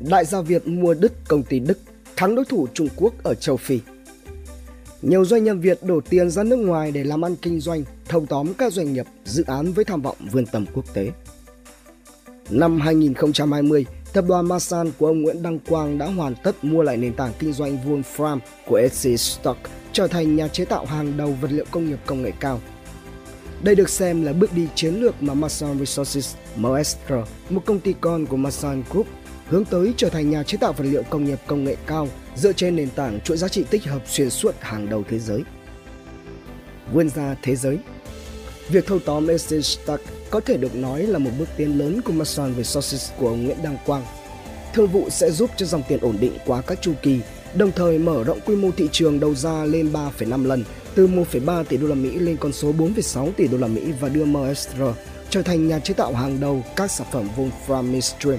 Đại gia Việt mua Đức công ty Đức thắng đối thủ Trung Quốc ở châu Phi. Nhiều doanh nhân Việt đổ tiền ra nước ngoài để làm ăn kinh doanh, thâu tóm các doanh nghiệp, dự án với tham vọng vươn tầm quốc tế. Năm 2020, tập đoàn Masan của ông Nguyễn Đăng Quang đã hoàn tất mua lại nền tảng kinh doanh Wolfram của SC Stock, trở thành nhà chế tạo hàng đầu vật liệu công nghiệp công nghệ cao. Đây được xem là bước đi chiến lược mà Masan Resources (MSR), một công ty con của Masan Group, hướng tới trở thành nhà chế tạo vật liệu công nghiệp công nghệ cao dựa trên nền tảng chuỗi giá trị tích hợp xuyên suốt hàng đầu thế giới. Vươn ra thế giới Việc thâu tóm SC Stock có thể được nói là một bước tiến lớn của Mason sources của ông Nguyễn Đăng Quang. Thương vụ sẽ giúp cho dòng tiền ổn định qua các chu kỳ, đồng thời mở rộng quy mô thị trường đầu ra lên 3,5 lần, từ 1,3 tỷ đô la Mỹ lên con số 4,6 tỷ đô la Mỹ và đưa MSR trở thành nhà chế tạo hàng đầu các sản phẩm Wolfram Midstream.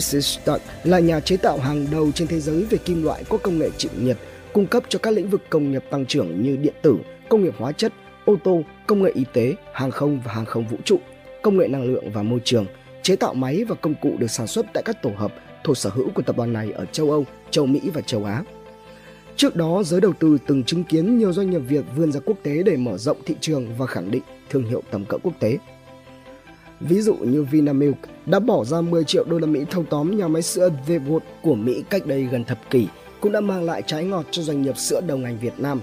Stock là nhà chế tạo hàng đầu trên thế giới về kim loại có công nghệ chịu nhiệt, cung cấp cho các lĩnh vực công nghiệp tăng trưởng như điện tử, công nghiệp hóa chất, ô tô, công nghệ y tế, hàng không và hàng không vũ trụ, công nghệ năng lượng và môi trường, chế tạo máy và công cụ được sản xuất tại các tổ hợp thuộc sở hữu của tập đoàn này ở châu Âu, châu Mỹ và châu Á. Trước đó, giới đầu tư từng chứng kiến nhiều doanh nghiệp Việt vươn ra quốc tế để mở rộng thị trường và khẳng định thương hiệu tầm cỡ quốc tế. Ví dụ như Vinamilk đã bỏ ra 10 triệu đô la Mỹ thâu tóm nhà máy sữa Devot của Mỹ cách đây gần thập kỷ, cũng đã mang lại trái ngọt cho doanh nghiệp sữa đầu ngành Việt Nam.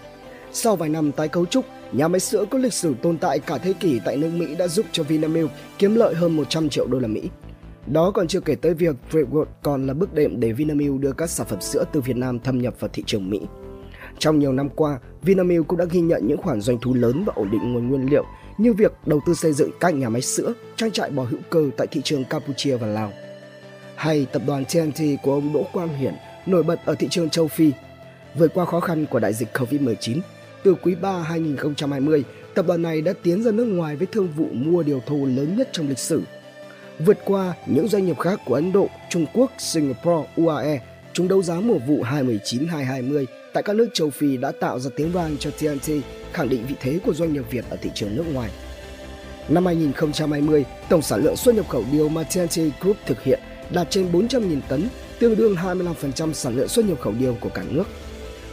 Sau vài năm tái cấu trúc, nhà máy sữa có lịch sử tồn tại cả thế kỷ tại nước Mỹ đã giúp cho Vinamilk kiếm lợi hơn 100 triệu đô la Mỹ. Đó còn chưa kể tới việc Freeport còn là bước đệm để Vinamilk đưa các sản phẩm sữa từ Việt Nam thâm nhập vào thị trường Mỹ. Trong nhiều năm qua, Vinamilk cũng đã ghi nhận những khoản doanh thu lớn và ổn định nguồn nguyên liệu như việc đầu tư xây dựng các nhà máy sữa, trang trại bò hữu cơ tại thị trường Campuchia và Lào. Hay tập đoàn TNT của ông Đỗ Quang Hiển nổi bật ở thị trường châu Phi. Vượt qua khó khăn của đại dịch Covid-19, từ quý 3 2020, tập đoàn này đã tiến ra nước ngoài với thương vụ mua điều thô lớn nhất trong lịch sử. Vượt qua những doanh nghiệp khác của Ấn Độ, Trung Quốc, Singapore, UAE, chúng đấu giá mùa vụ 2019-2020 tại các nước châu Phi đã tạo ra tiếng vang cho TNT khẳng định vị thế của doanh nghiệp Việt ở thị trường nước ngoài. Năm 2020, tổng sản lượng xuất nhập khẩu điều mà TNT Group thực hiện đạt trên 400.000 tấn, tương đương 25% sản lượng xuất nhập khẩu điều của cả nước.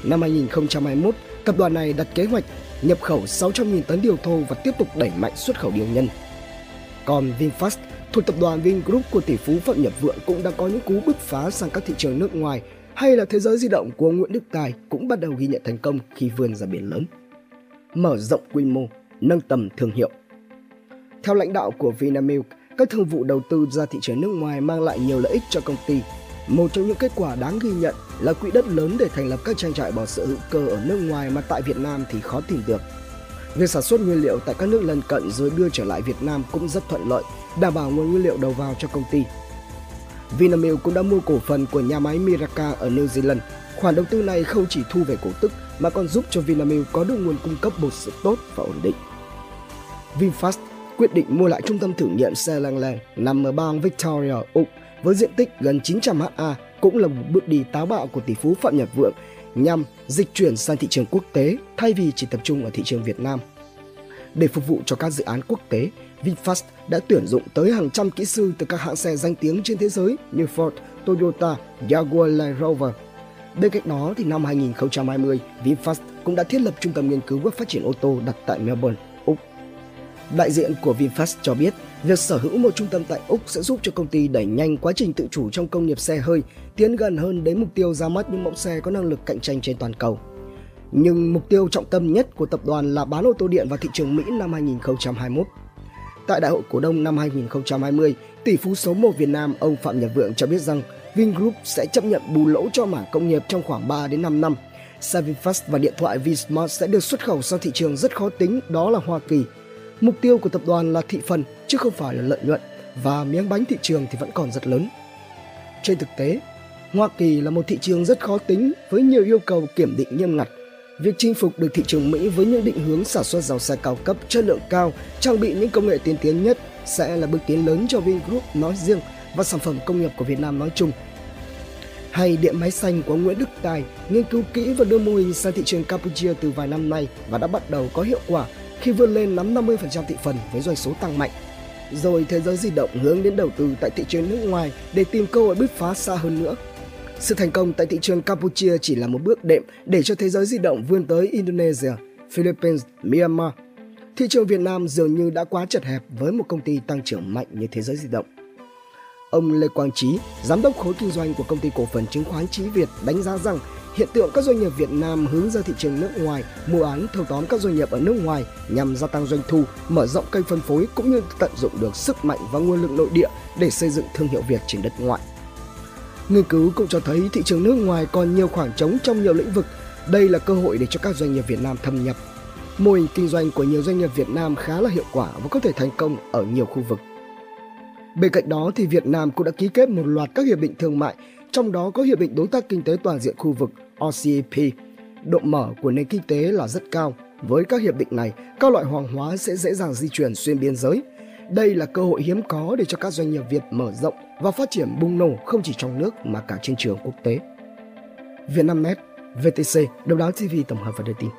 Năm 2021, tập đoàn này đặt kế hoạch nhập khẩu 600.000 tấn điều thô và tiếp tục đẩy mạnh xuất khẩu điều nhân. Còn VinFast thuộc tập đoàn Vingroup của tỷ phú Phạm Nhật Vượng cũng đã có những cú bứt phá sang các thị trường nước ngoài hay là thế giới di động của Nguyễn Đức Tài cũng bắt đầu ghi nhận thành công khi vươn ra biển lớn. Mở rộng quy mô, nâng tầm thương hiệu. Theo lãnh đạo của Vinamilk, các thương vụ đầu tư ra thị trường nước ngoài mang lại nhiều lợi ích cho công ty. Một trong những kết quả đáng ghi nhận là quỹ đất lớn để thành lập các trang trại bò sữa hữu cơ ở nước ngoài mà tại Việt Nam thì khó tìm được. Việc sản xuất nguyên liệu tại các nước lân cận rồi đưa trở lại Việt Nam cũng rất thuận lợi, đảm bảo nguồn nguyên liệu đầu vào cho công ty. Vinamilk cũng đã mua cổ phần của nhà máy Miraka ở New Zealand. Khoản đầu tư này không chỉ thu về cổ tức mà còn giúp cho Vinamilk có được nguồn cung cấp bột sữa tốt và ổn định. VinFast quyết định mua lại trung tâm thử nghiệm xe Langland nằm ở bang Victoria, Úc với diện tích gần 900 ha cũng là một bước đi táo bạo của tỷ phú Phạm Nhật Vượng nhằm dịch chuyển sang thị trường quốc tế thay vì chỉ tập trung ở thị trường Việt Nam. Để phục vụ cho các dự án quốc tế, VinFast đã tuyển dụng tới hàng trăm kỹ sư từ các hãng xe danh tiếng trên thế giới như Ford, Toyota, Jaguar Land Rover. Bên cạnh đó, thì năm 2020, VinFast cũng đã thiết lập trung tâm nghiên cứu và phát triển ô tô đặt tại Melbourne, Úc. Đại diện của VinFast cho biết, việc sở hữu một trung tâm tại Úc sẽ giúp cho công ty đẩy nhanh quá trình tự chủ trong công nghiệp xe hơi, tiến gần hơn đến mục tiêu ra mắt những mẫu xe có năng lực cạnh tranh trên toàn cầu. Nhưng mục tiêu trọng tâm nhất của tập đoàn là bán ô tô điện vào thị trường Mỹ năm 2021. Tại Đại hội cổ đông năm 2020, tỷ phú số 1 Việt Nam ông Phạm Nhật Vượng cho biết rằng Vingroup sẽ chấp nhận bù lỗ cho mảng công nghiệp trong khoảng 3 đến 5 năm. Xe VinFast và điện thoại Vinsmart sẽ được xuất khẩu sang thị trường rất khó tính, đó là Hoa Kỳ. Mục tiêu của tập đoàn là thị phần chứ không phải là lợi nhuận và miếng bánh thị trường thì vẫn còn rất lớn. Trên thực tế, Hoa Kỳ là một thị trường rất khó tính với nhiều yêu cầu kiểm định nghiêm ngặt Việc chinh phục được thị trường Mỹ với những định hướng sản xuất dòng xe cao cấp, chất lượng cao, trang bị những công nghệ tiên tiến nhất sẽ là bước tiến lớn cho Vingroup nói riêng và sản phẩm công nghiệp của Việt Nam nói chung. Hay điện máy xanh của Nguyễn Đức Tài nghiên cứu kỹ và đưa mô hình sang thị trường Campuchia từ vài năm nay và đã bắt đầu có hiệu quả khi vươn lên nắm 50% thị phần với doanh số tăng mạnh. rồi thế giới di động hướng đến đầu tư tại thị trường nước ngoài để tìm cơ hội bứt phá xa hơn nữa. Sự thành công tại thị trường Campuchia chỉ là một bước đệm để cho thế giới di động vươn tới Indonesia, Philippines, Myanmar. Thị trường Việt Nam dường như đã quá chật hẹp với một công ty tăng trưởng mạnh như thế giới di động. Ông Lê Quang Trí, giám đốc khối kinh doanh của công ty cổ phần chứng khoán Trí Việt đánh giá rằng hiện tượng các doanh nghiệp Việt Nam hướng ra thị trường nước ngoài, mua án thâu tóm các doanh nghiệp ở nước ngoài nhằm gia tăng doanh thu, mở rộng kênh phân phối cũng như tận dụng được sức mạnh và nguồn lực nội địa để xây dựng thương hiệu Việt trên đất ngoại. Nghiên cứu cũng cho thấy thị trường nước ngoài còn nhiều khoảng trống trong nhiều lĩnh vực. Đây là cơ hội để cho các doanh nghiệp Việt Nam thâm nhập. Mô hình kinh doanh của nhiều doanh nghiệp Việt Nam khá là hiệu quả và có thể thành công ở nhiều khu vực. Bên cạnh đó thì Việt Nam cũng đã ký kết một loạt các hiệp định thương mại, trong đó có hiệp định đối tác kinh tế toàn diện khu vực RCEP. Độ mở của nền kinh tế là rất cao. Với các hiệp định này, các loại hàng hóa sẽ dễ dàng di chuyển xuyên biên giới. Đây là cơ hội hiếm có để cho các doanh nghiệp Việt mở rộng và phát triển bùng nổ không chỉ trong nước mà cả trên trường quốc tế. Vietnamnet, VTC, đồng đáo TV tổng hợp và đưa tin.